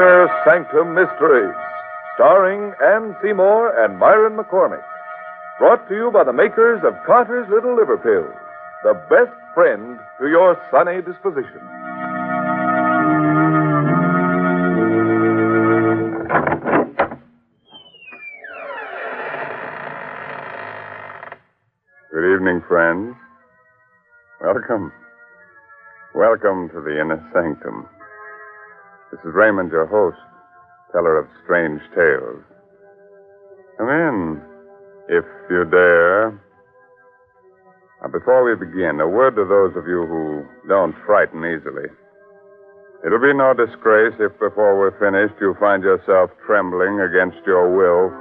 Inner Sanctum Mysteries, starring Ann Seymour and Myron McCormick. Brought to you by the makers of Carter's Little Liver Pills, the best friend to your sunny disposition. Good evening, friends. Welcome. Welcome to the Inner Sanctum. This is Raymond, your host, teller of strange tales. Come in, if you dare. Now, before we begin, a word to those of you who don't frighten easily. It'll be no disgrace if before we're finished you find yourself trembling against your will.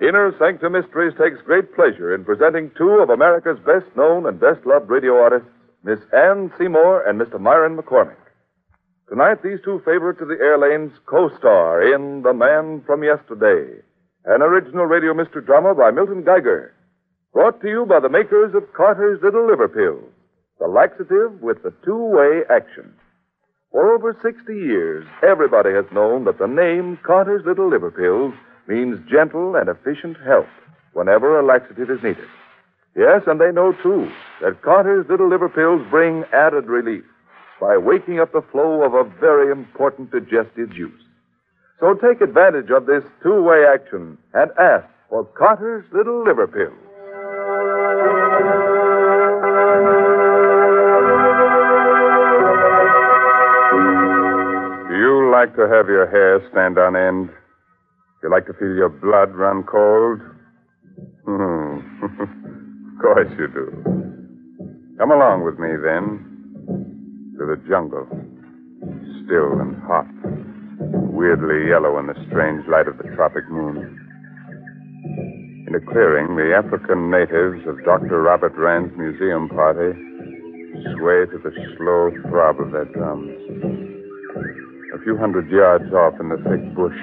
Inner Sanctum Mysteries takes great pleasure in presenting two of America's best known and best loved radio artists, Miss Ann Seymour and Mr. Myron McCormick. Tonight, these two favorites of the air lanes co star in The Man from Yesterday, an original radio mystery drama by Milton Geiger. Brought to you by the makers of Carter's Little Liver Pills, the laxative with the two way action. For over 60 years, everybody has known that the name Carter's Little Liver Pills means gentle and efficient help whenever a laxative is needed. Yes, and they know, too, that Carter's Little Liver Pills bring added relief by waking up the flow of a very important digestive juice. So take advantage of this two way action and ask for Carter's Little Liver Pills. Do you like to have your hair stand on end? Do you like to feel your blood run cold? Hmm. of course you do. Come along with me, then, to the jungle. Still and hot. Weirdly yellow in the strange light of the tropic moon. In a clearing, the African natives of Dr. Robert Rand's museum party sway to the slow throb of their drums. A few hundred yards off in the thick bush,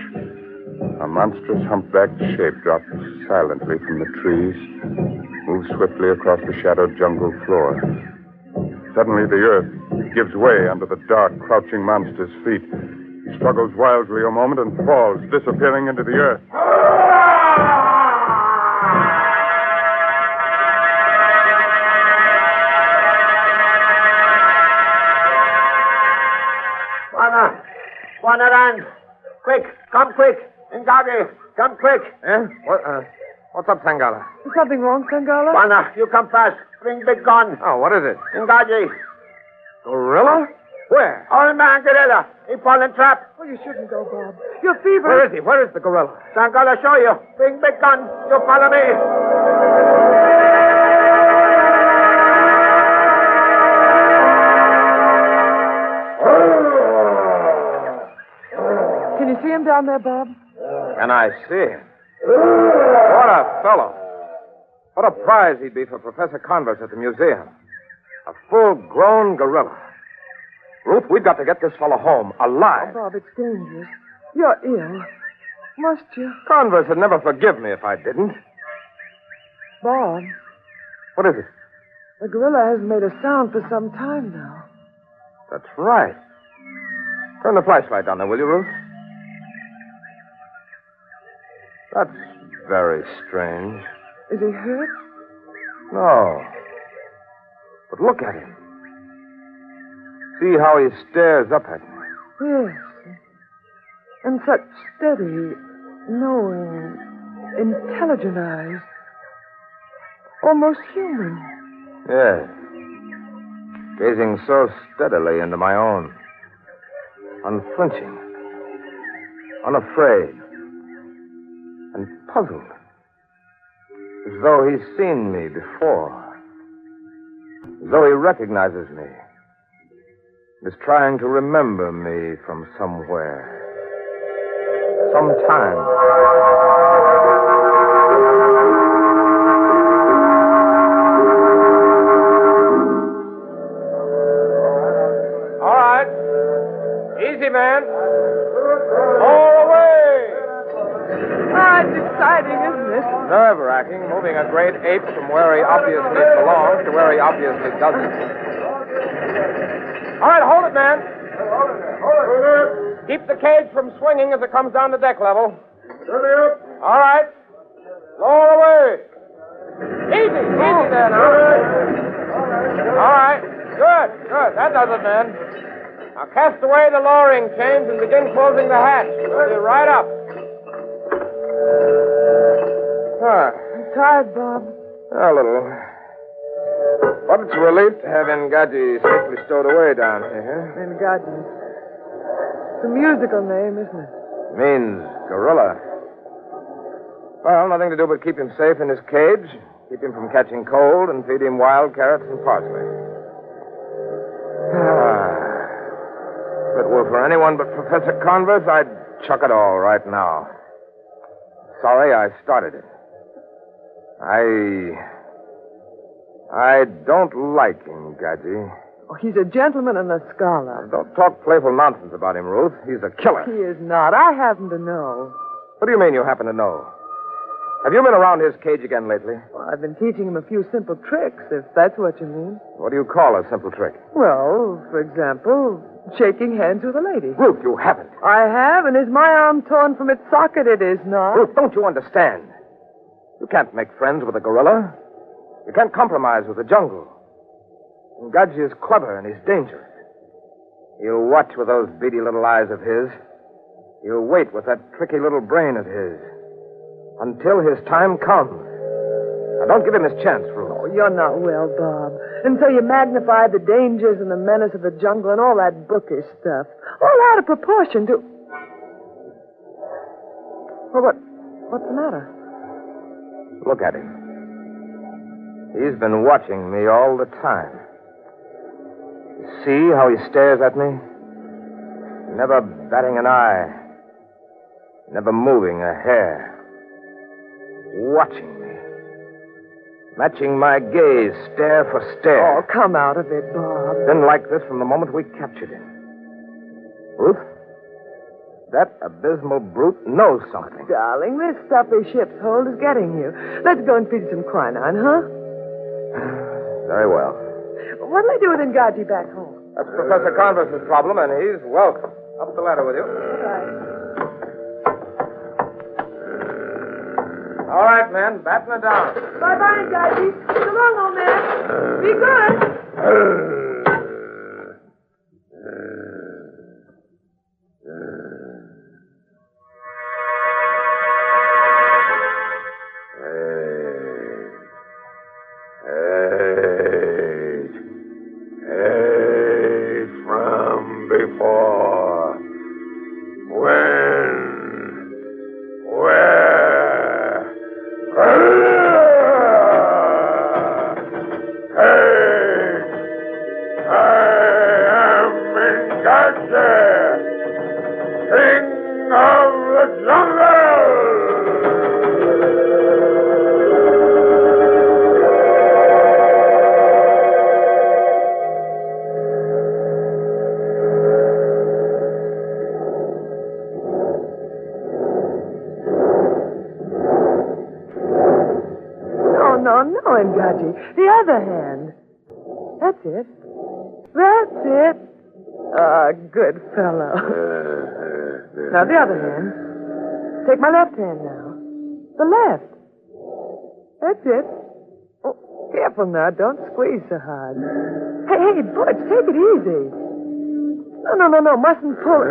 a monstrous humpbacked shape drops silently from the trees, moves swiftly across the shadowed jungle floor. Suddenly, the earth gives way under the dark, crouching monster's feet. He struggles wildly a moment and falls, disappearing into the earth. Bwana! Bwana Rand! Quick! Come quick! Ngagi! Come quick! Eh? What, uh, what's up, Sangala? Is something wrong, Sangala? Bwana, you come fast. Bring big gun. Oh, what is it? Ngagi! Gorilla? Where? Old man gorilla. He fall in trap. Oh, you shouldn't go, Bob. You're feverish. Where is he? Where is the gorilla? Sangala show you. Bring big gun. You follow me. Can you see him down there, Bob? Can I see him? What a fellow. What a prize he'd be for Professor Converse at the museum. A full grown gorilla. Ruth, we've got to get this fellow home, Oh, alive. Bob, it's dangerous. You're ill. Must you? Converse would never forgive me if I didn't. Bob, What is it? the gorilla hasn't made a sound for some time now. That's right. Turn the flashlight on there, will you, Ruth? That's very strange. Is he hurt? No. But look at him. See how he stares up at me. Yes. And such steady, knowing, intelligent eyes. Almost human. Yes. Gazing so steadily into my own. Unflinching. Unafraid. And puzzled. As though he's seen me before. As though he recognizes me. is trying to remember me from somewhere. Sometime. All right. Easy, man. Nerve wracking, moving a great ape from where he obviously belongs to where he obviously doesn't. All right, hold it, man. Hold it. Keep the cage from swinging as it comes down to deck level. All right. Lower away. Easy, easy there now. All right. Good, good. That does it, man. Now cast away the lowering chains and begin closing the hatch. Right up. Ah. I'm tired, Bob. A little. But it's a relief to have Engaji safely stowed away down here. And It's a musical name, isn't it? Means gorilla. Well, nothing to do but keep him safe in his cage, keep him from catching cold, and feed him wild carrots and parsley. Ah. If it were for anyone but Professor Converse, I'd chuck it all right now. Sorry I started it. I. I don't like Engaji. Oh, he's a gentleman and a scholar. Don't talk playful nonsense about him, Ruth. He's a killer. He is not. I happen to know. What do you mean you happen to know? Have you been around his cage again lately? Well, I've been teaching him a few simple tricks, if that's what you mean. What do you call a simple trick? Well, for example, shaking hands with a lady. Ruth, you haven't. I have, and is my arm torn from its socket? It is not. Ruth, don't you understand? You can't make friends with a gorilla. You can't compromise with the jungle. Ngaji is clever and he's dangerous. He'll watch with those beady little eyes of his. He'll wait with that tricky little brain of his. Until his time comes. Now, don't give him his chance, Ruth. Oh, you're not well, Bob. And so you magnify the dangers and the menace of the jungle and all that bookish stuff. All out of proportion to. Well, what? What's the matter? Look at him. He's been watching me all the time. See how he stares at me? Never batting an eye. Never moving a hair. Watching me. Matching my gaze, stare for stare. Oh, come out of it, Bob. Been like this from the moment we captured him. Ruth, that abysmal brute knows something. Darling, this stuffy ship's hold is getting you. Let's go and feed some quinine, huh? Very well. What'll I do with Ngaji back home? That's Professor Converse's problem, and he's welcome. Up the ladder with you. All right, men, batten it down. Bye-bye, Ngaji. So long, old man. Be good. That's it. Oh, careful now. Don't squeeze so hard. Hey, hey, Butch, take it easy. No, no, no, no. Mustn't pull.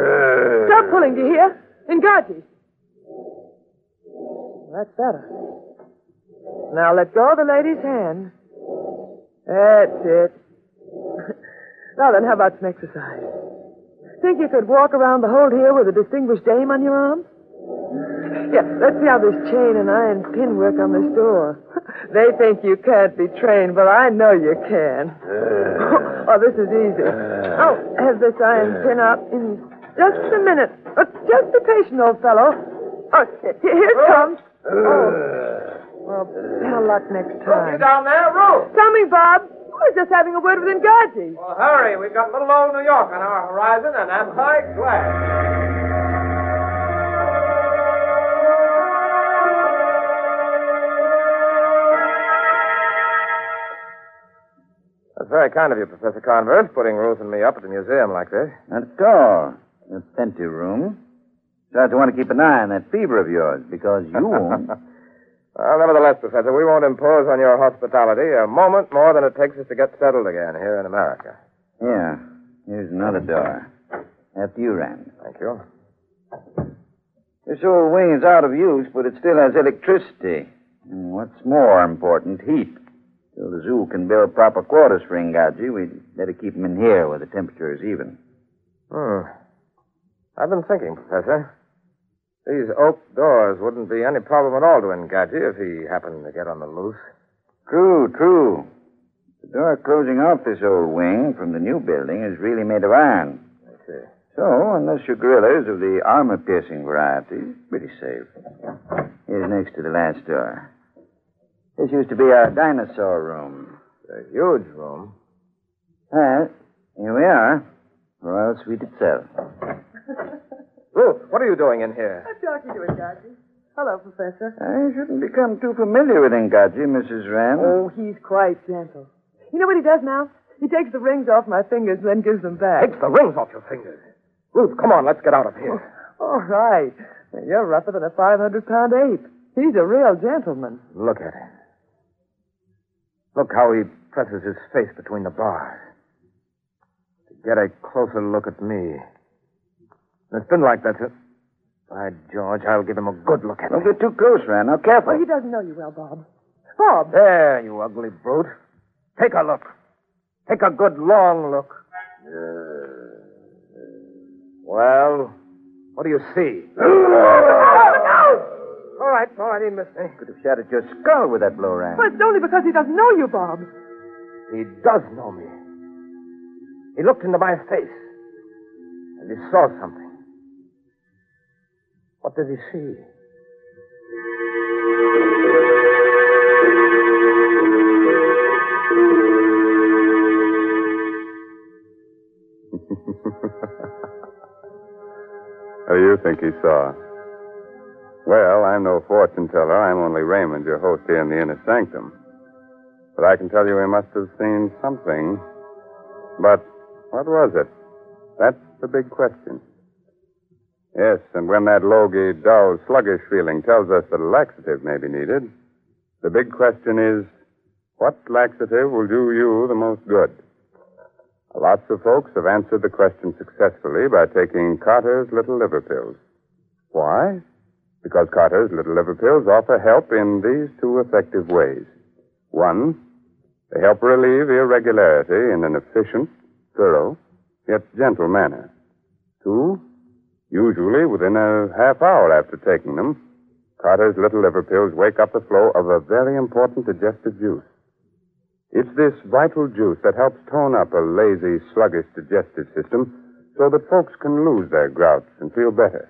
Stop pulling, do you hear? Ngaji. That's better. Now let go of the lady's hand. That's it. now then, how about some exercise? Think you could walk around the hold here with a distinguished dame on your arm? Yeah, let's see how this chain and iron pin work on this door. They think you can't be trained, but I know you can. oh, this is easy. Oh, have this iron pin up in just a minute. Uh, just be patient, old fellow. Oh, here it comes. Oh. Well, better luck next You time. down there, Ruth? Coming, Bob. I was just having a word with Ngaji. Well, hurry. We've got little old New York on our horizon, and I'm high glad. Very kind of you, Professor Converse, putting Ruth and me up at the museum like this. Not at all. A plenty room. Besides, I want to keep an eye on that fever of yours because you won't. Well, nevertheless, Professor, we won't impose on your hospitality a moment more than it takes us to get settled again here in America. yeah. Here's another door. After you, Rand. Thank you. This old wing is out of use, but it still has electricity. And what's more important, heat. Till the zoo can build proper quarters for Ngaji, we'd better keep him in here where the temperature is even. Hmm. I've been thinking, Professor. These oak doors wouldn't be any problem at all to Ngaji if he happened to get on the loose. True, true. The door closing off this old wing from the new building is really made of iron. I see. So, unless your gorilla is of the armor-piercing variety, pretty safe. Here's next to the last door. This used to be our dinosaur room. A huge room. Well, here we are. Royal Suite itself. Ruth, what are you doing in here? I'm talking to Ngaji. Hello, Professor. I shouldn't become too familiar with Ngaji, Mrs. Rand. Oh, he's quite gentle. You know what he does now? He takes the rings off my fingers and then gives them back. Takes the rings off your fingers. Ruth, come on, let's get out of here. Oh, all right. You're rougher than a 500 pound ape. He's a real gentleman. Look at him. Look how he presses his face between the bars. To get a closer look at me. And it's been like that since. By George, I'll give him a good look at it. Don't me. get too close, Rand. Now, careful. Well, he doesn't know you well, Bob. Bob! There, you ugly brute. Take a look. Take a good long look. Uh, well, what do you see? All right, all right, he missed me. Could have shattered your skull with that blow, Rand. Well, it's only because he doesn't know you, Bob. He does know me. He looked into my face. And he saw something. What did he see? What do you think he saw? Well, I'm no fortune teller. I'm only Raymond, your host here in the inner sanctum. But I can tell you he must have seen something. But what was it? That's the big question. Yes, and when that logy, dull, sluggish feeling tells us that a laxative may be needed, the big question is, what laxative will do you the most good? Lots of folks have answered the question successfully by taking Carter's Little Liver Pills. Why? Because Carter's Little Liver Pills offer help in these two effective ways. One, they help relieve irregularity in an efficient, thorough, yet gentle manner. Two, usually within a half hour after taking them, Carter's Little Liver Pills wake up the flow of a very important digestive juice. It's this vital juice that helps tone up a lazy, sluggish digestive system so that folks can lose their grouts and feel better.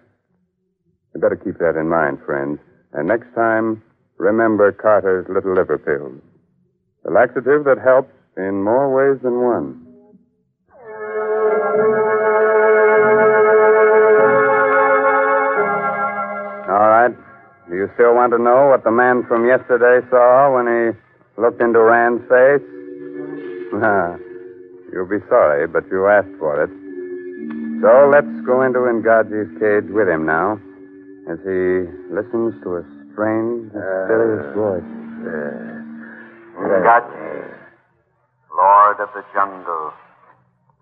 You better keep that in mind, friends. And next time, remember Carter's Little Liver Pills. The laxative that helps in more ways than one. All right. Do you still want to know what the man from yesterday saw when he looked into Rand's face? You'll be sorry, but you asked for it. So let's go into Ngaji's cage with him now, as he listens to a strange, uh, mysterious uh, voice. Uh, Ngaji, Lord of the jungle,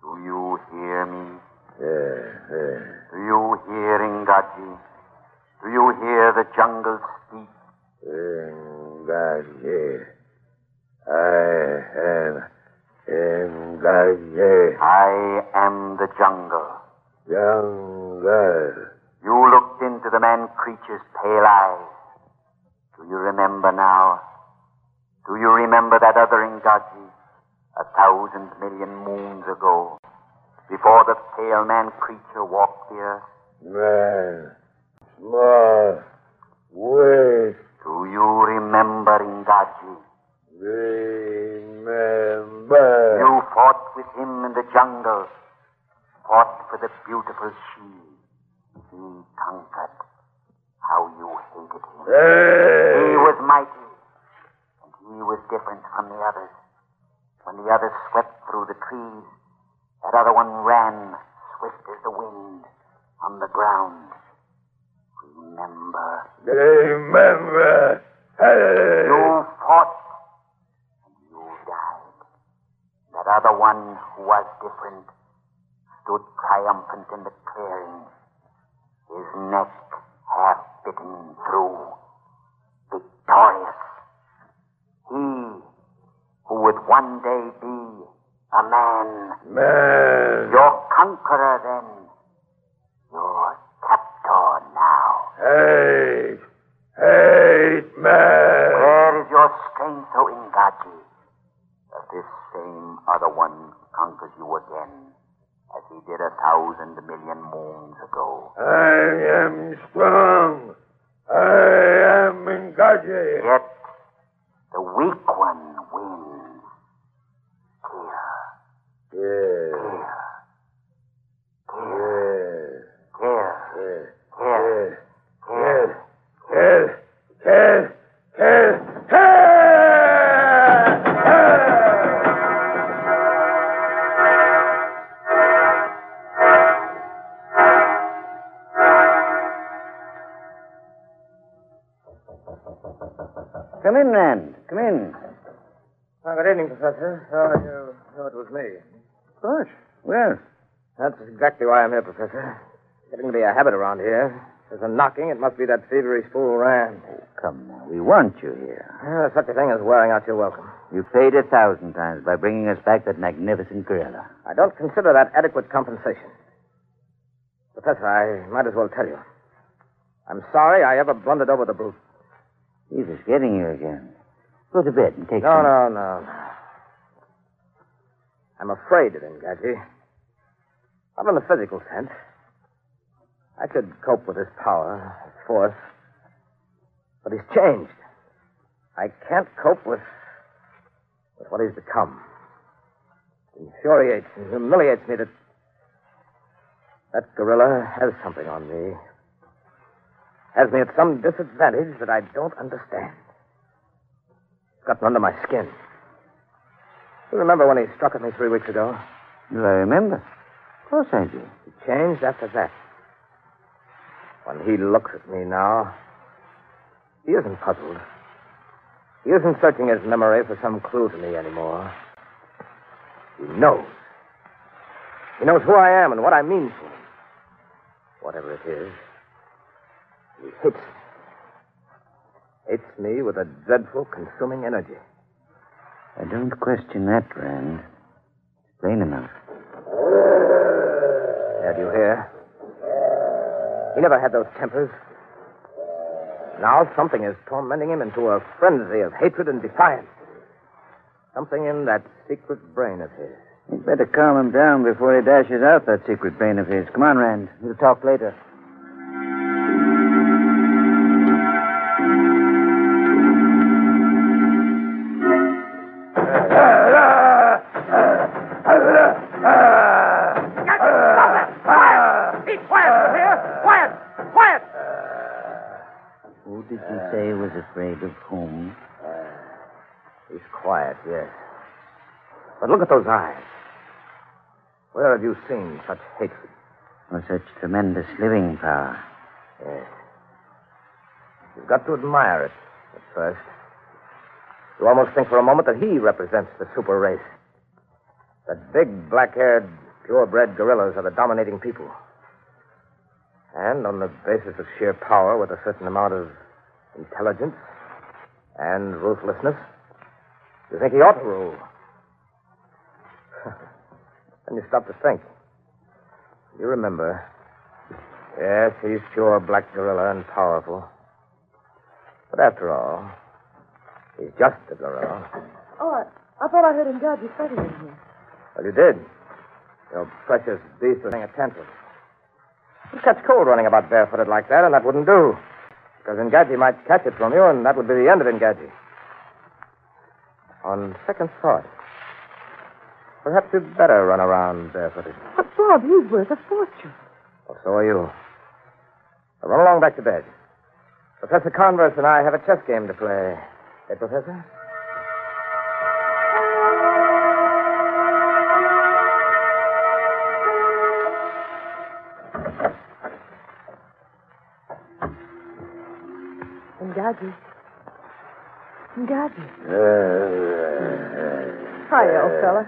do you hear me? Do you hear Ngaji? Do you hear the jungle speak? Ngaji. I am Ngaji. I am the jungle. Jungle. You looked into the man creature's pale eyes. Do you remember now? Do you remember that other Ngaji a thousand million moons ago? before the pale man creature walked the earth? Man. Ma. Wait. Do you remember Ingaji? Remember. You fought with him in the jungle, fought for the beautiful she. Conquered. How you hated him. Hey. He was mighty, and he was different from the others. When the others swept through the trees, that other one ran, swift as the wind, on the ground. Remember, Remember. Hey. you fought, and you died. That other one who was different stood triumphant in the clearing, his neck half bitten through, victorious. He who would one day be a man, Man. your conqueror then, your captor now. Hate. Hate, man. Where is your strength, O Ingaji? That this same other one conquers you again, as he did a thousand million moons ago. I am Come in, Rand. Come in. Oh, good evening, Professor. Oh, you know it was me. Gosh. Well, That's exactly why I'm here, Professor. Getting to be a habit around here. There's a knocking. It must be that feverish fool Rand. Oh, come now. We want you here. Uh, such a thing as wearing out your welcome. You paid a thousand times by bringing us back that magnificent gorilla. I don't consider that adequate compensation. Professor, I might as well tell you. I'm sorry I ever blundered over the brute. He's just getting you again. Go to bed and take No, some... no, no. I'm afraid of him, Gadget. Not in the physical sense. I could cope with his power, his force. But he's changed. I can't cope with, with what he's become. It infuriates and humiliates me that that gorilla has something on me. Has me at some disadvantage that I don't understand. It's gotten under my skin. You remember when he struck at me three weeks ago? Do I remember? Of course I do. He changed after that. When he looks at me now, he isn't puzzled. He isn't searching his memory for some clue to me anymore. He knows. He knows who I am and what I mean to him. Whatever it is, he hates me. Hates me with a dreadful, consuming energy. I don't question that, Rand. It's plain enough. Yeah, do you hear? He never had those tempers. Now something is tormenting him into a frenzy of hatred and defiance. Something in that secret brain of his. You'd better calm him down before he dashes out that secret brain of his. Come on, Rand. We'll talk later. Was afraid of whom? Uh, he's quiet, yes. But look at those eyes. Where have you seen such hatred? Or such tremendous living power? Yes. You've got to admire it at first. You almost think for a moment that he represents the super race. That big, black haired, purebred gorillas are the dominating people. And on the basis of sheer power, with a certain amount of intelligence and ruthlessness, you think he ought to rule. then you stop to think. You remember. Yes, he's pure black gorilla and powerful. But after all, he's just a gorilla. Oh, I, I thought I heard him God you fighting in here. Well, you did. Your precious beast was paying attention. You'd catch cold running about barefooted like that, and that wouldn't do. Because Engadji might catch it from you, and that would be the end of Engadji. On second thought, perhaps you'd better run around barefooted. But, Bob, he's worth a fortune. Well, so are you. Now run along back to bed. Professor Converse and I have a chess game to play. Hey, Professor? Engadji. Engadji. Uh, Hi, uh, old fella.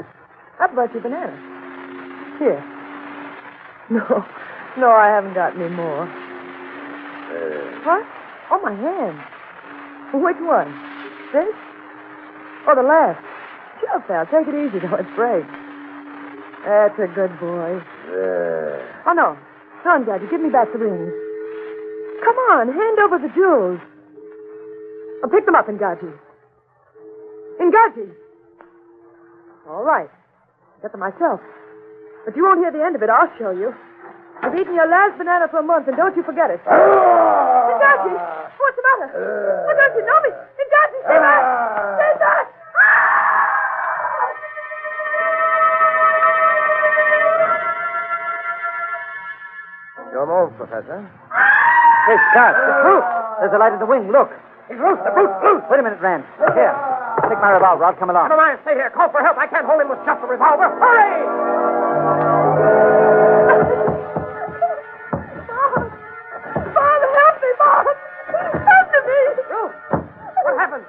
How about your banana? Here. No. No, I haven't got any more. Uh, what? Oh, my hand. Which one? This? Or the left. Sure, pal. Take it easy, though. It breaks. That's a good boy. Oh, no. Come on, Daddy. Give me back the rings. Come on. Hand over the jewels. I'll pick them up, Engadji. Engadji! All right. Get them myself. But you won't hear the end of it. I'll show you. You've eaten your last banana for a month, and don't you forget it. Engadji! What's the matter? Oh, don't you know me? Engadji, stay back! Stay back! Your move, Professor. Hey, Scott, it's Bruce. There's a light at the wing. Look. It's loose, The Bruce. Bruce. Wait a minute, Rand. Here. Take my revolver. I'll come along. Never mind. Stay here. Call for help. I can't hold him with just a revolver. Hurry! Bob, help me, Bob! Help me! Ruth, what happened?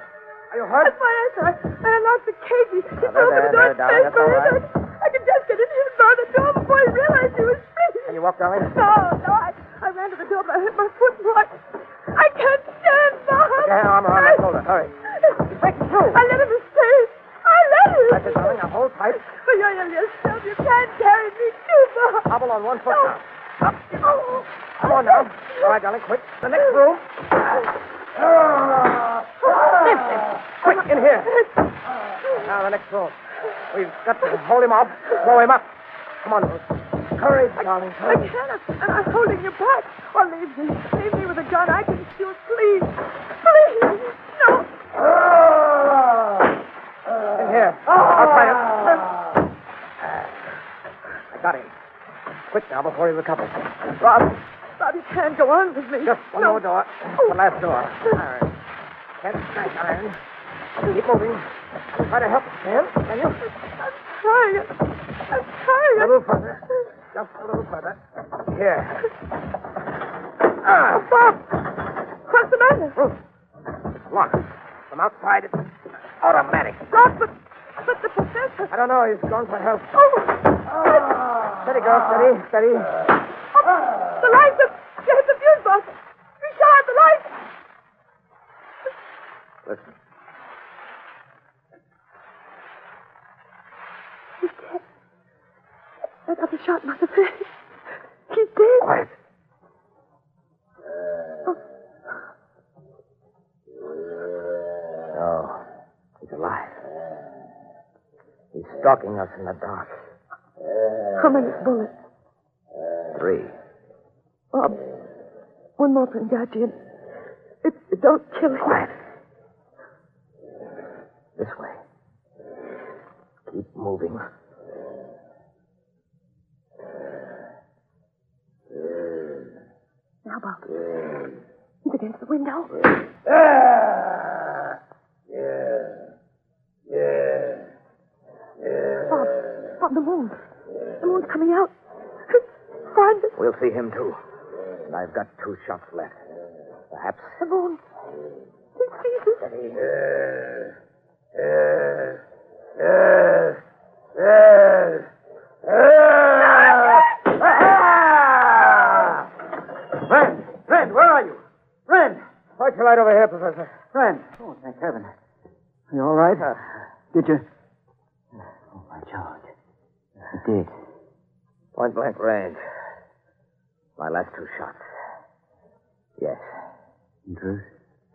Are you hurt? That's my answer. I, I unlocked the cage. He, he Now, broke the door there, darling, space that's. I, I could just get in here and bar the door before he realized he was free. Can you walk, darling? No, no, I, I ran to the door, but I hit my foot and I, I can't stand, Bob. Put your arm around that shoulder. Hurry. Breaking through. I let him escape. I let him. That's it, darling. Now hold tight. But you're yourself. You can't carry me too, Bob. Hobble on one foot No. now. Up. Oh. Come on now. All right, darling, quick. The next room. Ah. Quick, in here. Now, the next room. We've got to hold him off, throw him up. Come on, Ruth. Courage, darling, I courage. can't. And I'm holding you back. Oh, leave me. Leave me with a gun. I can shoot. Please. Please. No. In here. Ah! I'll try it. Ah! I got him. Quick now, before he recovers. Bob. Bob, you can't go on with me. Just one no. more door. Oh. The last door. All right. Can't smash iron. Keep moving. Try to help us, Sam. Can you? I'm trying. I'm trying. A little further. Just a little further. Here. Ah, Oh, Bob. What's the matter? Hmm. lock. From outside, it's automatic. Bob, but, but the professor. I don't know. He's gone for help. Oh. Ah. Steady, girl. Steady. Steady. Oh, the lights have you hit the fuse box. Richard, the lights. Listen. He's dead. I got the shot the face. He's dead. Quiet. No. He's alive. He's stalking us in the dark. How many bullets? Three. Bob, one more Engadji. and It, it don't kill him. Quiet. This way. Keep moving. Now, Bob. He's Yeah. Yeah. Yeah. Bob, Bob, the moon. The moon's coming out. Find it. We'll see him too. And I've got two shots left. Perhaps. The moon. He sees it. Rand! Rand, where are you? Rand! Why'd you right over here, Professor? Rand! Oh, thank heaven. You all right? did you? Oh, my George. You did. Point blank range. My last two shots. Yes. In truth?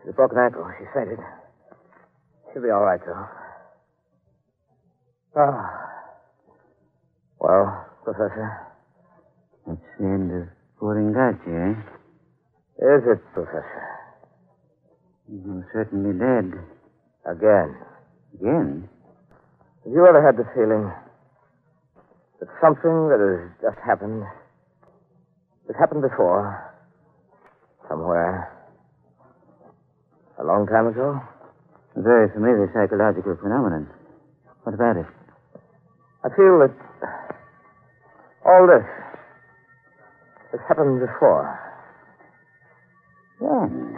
She's a broken ankle. She fainted. She'll be all right, though. Ah. Well, Professor. That's the end of Poringachi, eh? Is it, Professor? You're certainly dead. Again. Again? Have you ever had the feeling that something that has just happened, that happened before, somewhere, a long time ago? A very familiar psychological phenomenon. What about it? I feel that all this has happened before. When?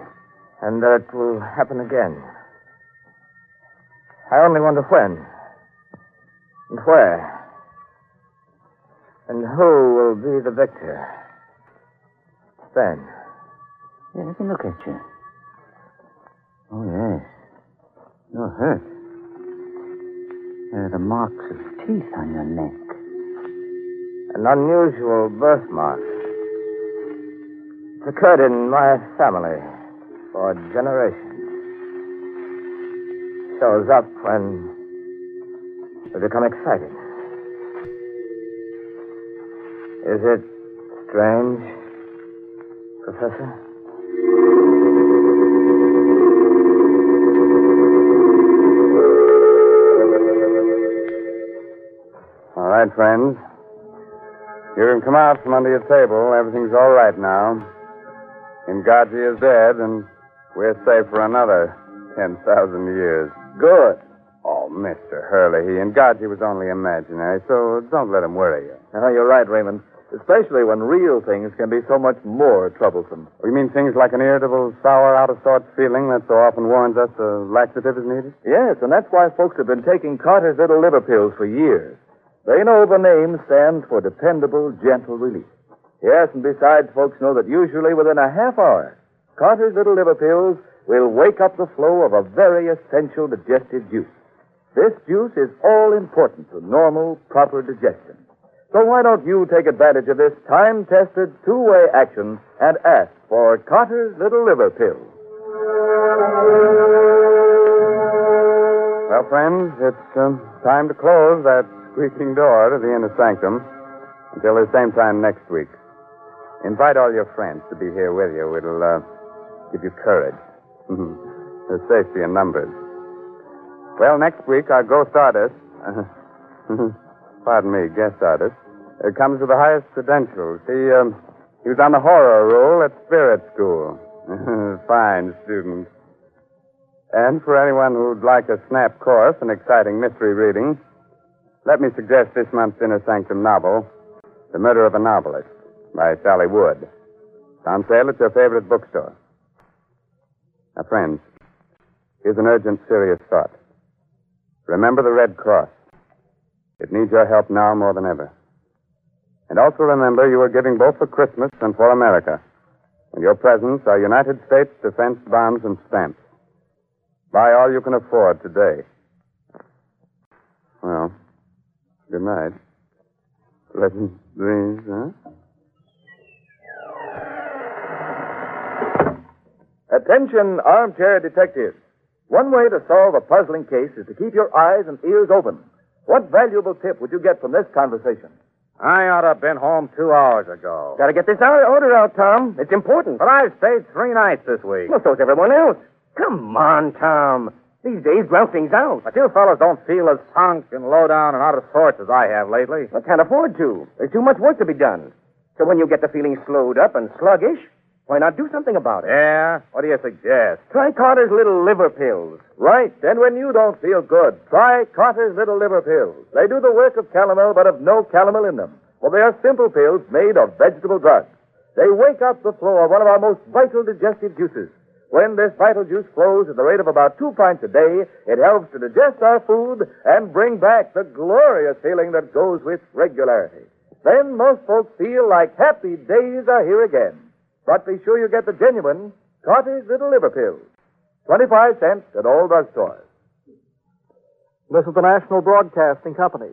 And that it will happen again. I only wonder when. And where. And who will be the victor. Then. Yeah, let me look at you. Oh, yes. You're hurt. There are the marks of teeth on your neck. An unusual birthmark. It's occurred in my family for generations. Shows up when we become excited. Is it strange, Professor? All right, friends. You can come out from under your table. Everything's all right now. Ngaji is dead, and we're safe for another 10,000 years. Good. Oh, Mr. Hurley, he Ngaji was only imaginary, so don't let him worry you. Oh, you're right, Raymond. Especially when real things can be so much more troublesome. You mean things like an irritable, sour, out of sorts feeling that so often warns us a laxative is needed? Yes, and that's why folks have been taking Carter's little liver pills for years. They know the name stands for dependable, gentle relief. Yes, and besides, folks know that usually within a half hour, Carter's little liver pills will wake up the flow of a very essential digestive juice. This juice is all important to normal, proper digestion. So why don't you take advantage of this time-tested two-way action and ask for Carter's little liver pills? Well, friends, it's um, time to close that squeaking door to the inner sanctum until the same time next week. Invite all your friends to be here with you. It'll uh, give you courage. There's safety in numbers. Well, next week, our ghost artist, pardon me, guest artist, uh, comes with the highest credentials. He, um, he was on the horror roll at Spirit School. Fine student. And for anyone who'd like a snap course in exciting mystery reading, let me suggest this month's Inner Sanctum novel, The Murder of a Novelist, by Sally Wood. It's on sale at your favorite bookstore. Now, friends, here's an urgent, serious thought. Remember the Red Cross. It needs your help now more than ever. And also remember you are giving both for Christmas and for America. And your presents are United States defense bonds and stamps. Buy all you can afford today. Well, good night. Pleasant dreams, huh? Attention, armchair detectives. One way to solve a puzzling case is to keep your eyes and ears open. What valuable tip would you get from this conversation? I ought to have been home two hours ago. Gotta get this order out, Tom. It's important. But I've stayed three nights this week. Well, so's everyone else. Come on, Tom. These days, ground things out. But you fellows don't feel as sunk and low down and out of sorts as I have lately. I can't afford to. There's too much work to be done. So when you get the feeling slowed up and sluggish, why not do something about it? Yeah? What do you suggest? Try Carter's little liver pills. Right. And when you don't feel good, try Carter's Little Liver Pills. They do the work of calomel, but have no calomel in them. For they are simple pills made of vegetable drugs. They wake up the flow of one of our most vital digestive juices. When this vital juice flows at the rate of about two pints a day, it helps to digest our food and bring back the glorious feeling that goes with regularity. Then most folks feel like happy days are here again. But be sure you get the genuine Carter's Little Liver Pills. 25 cents at all drugstores. This is the National Broadcasting Company.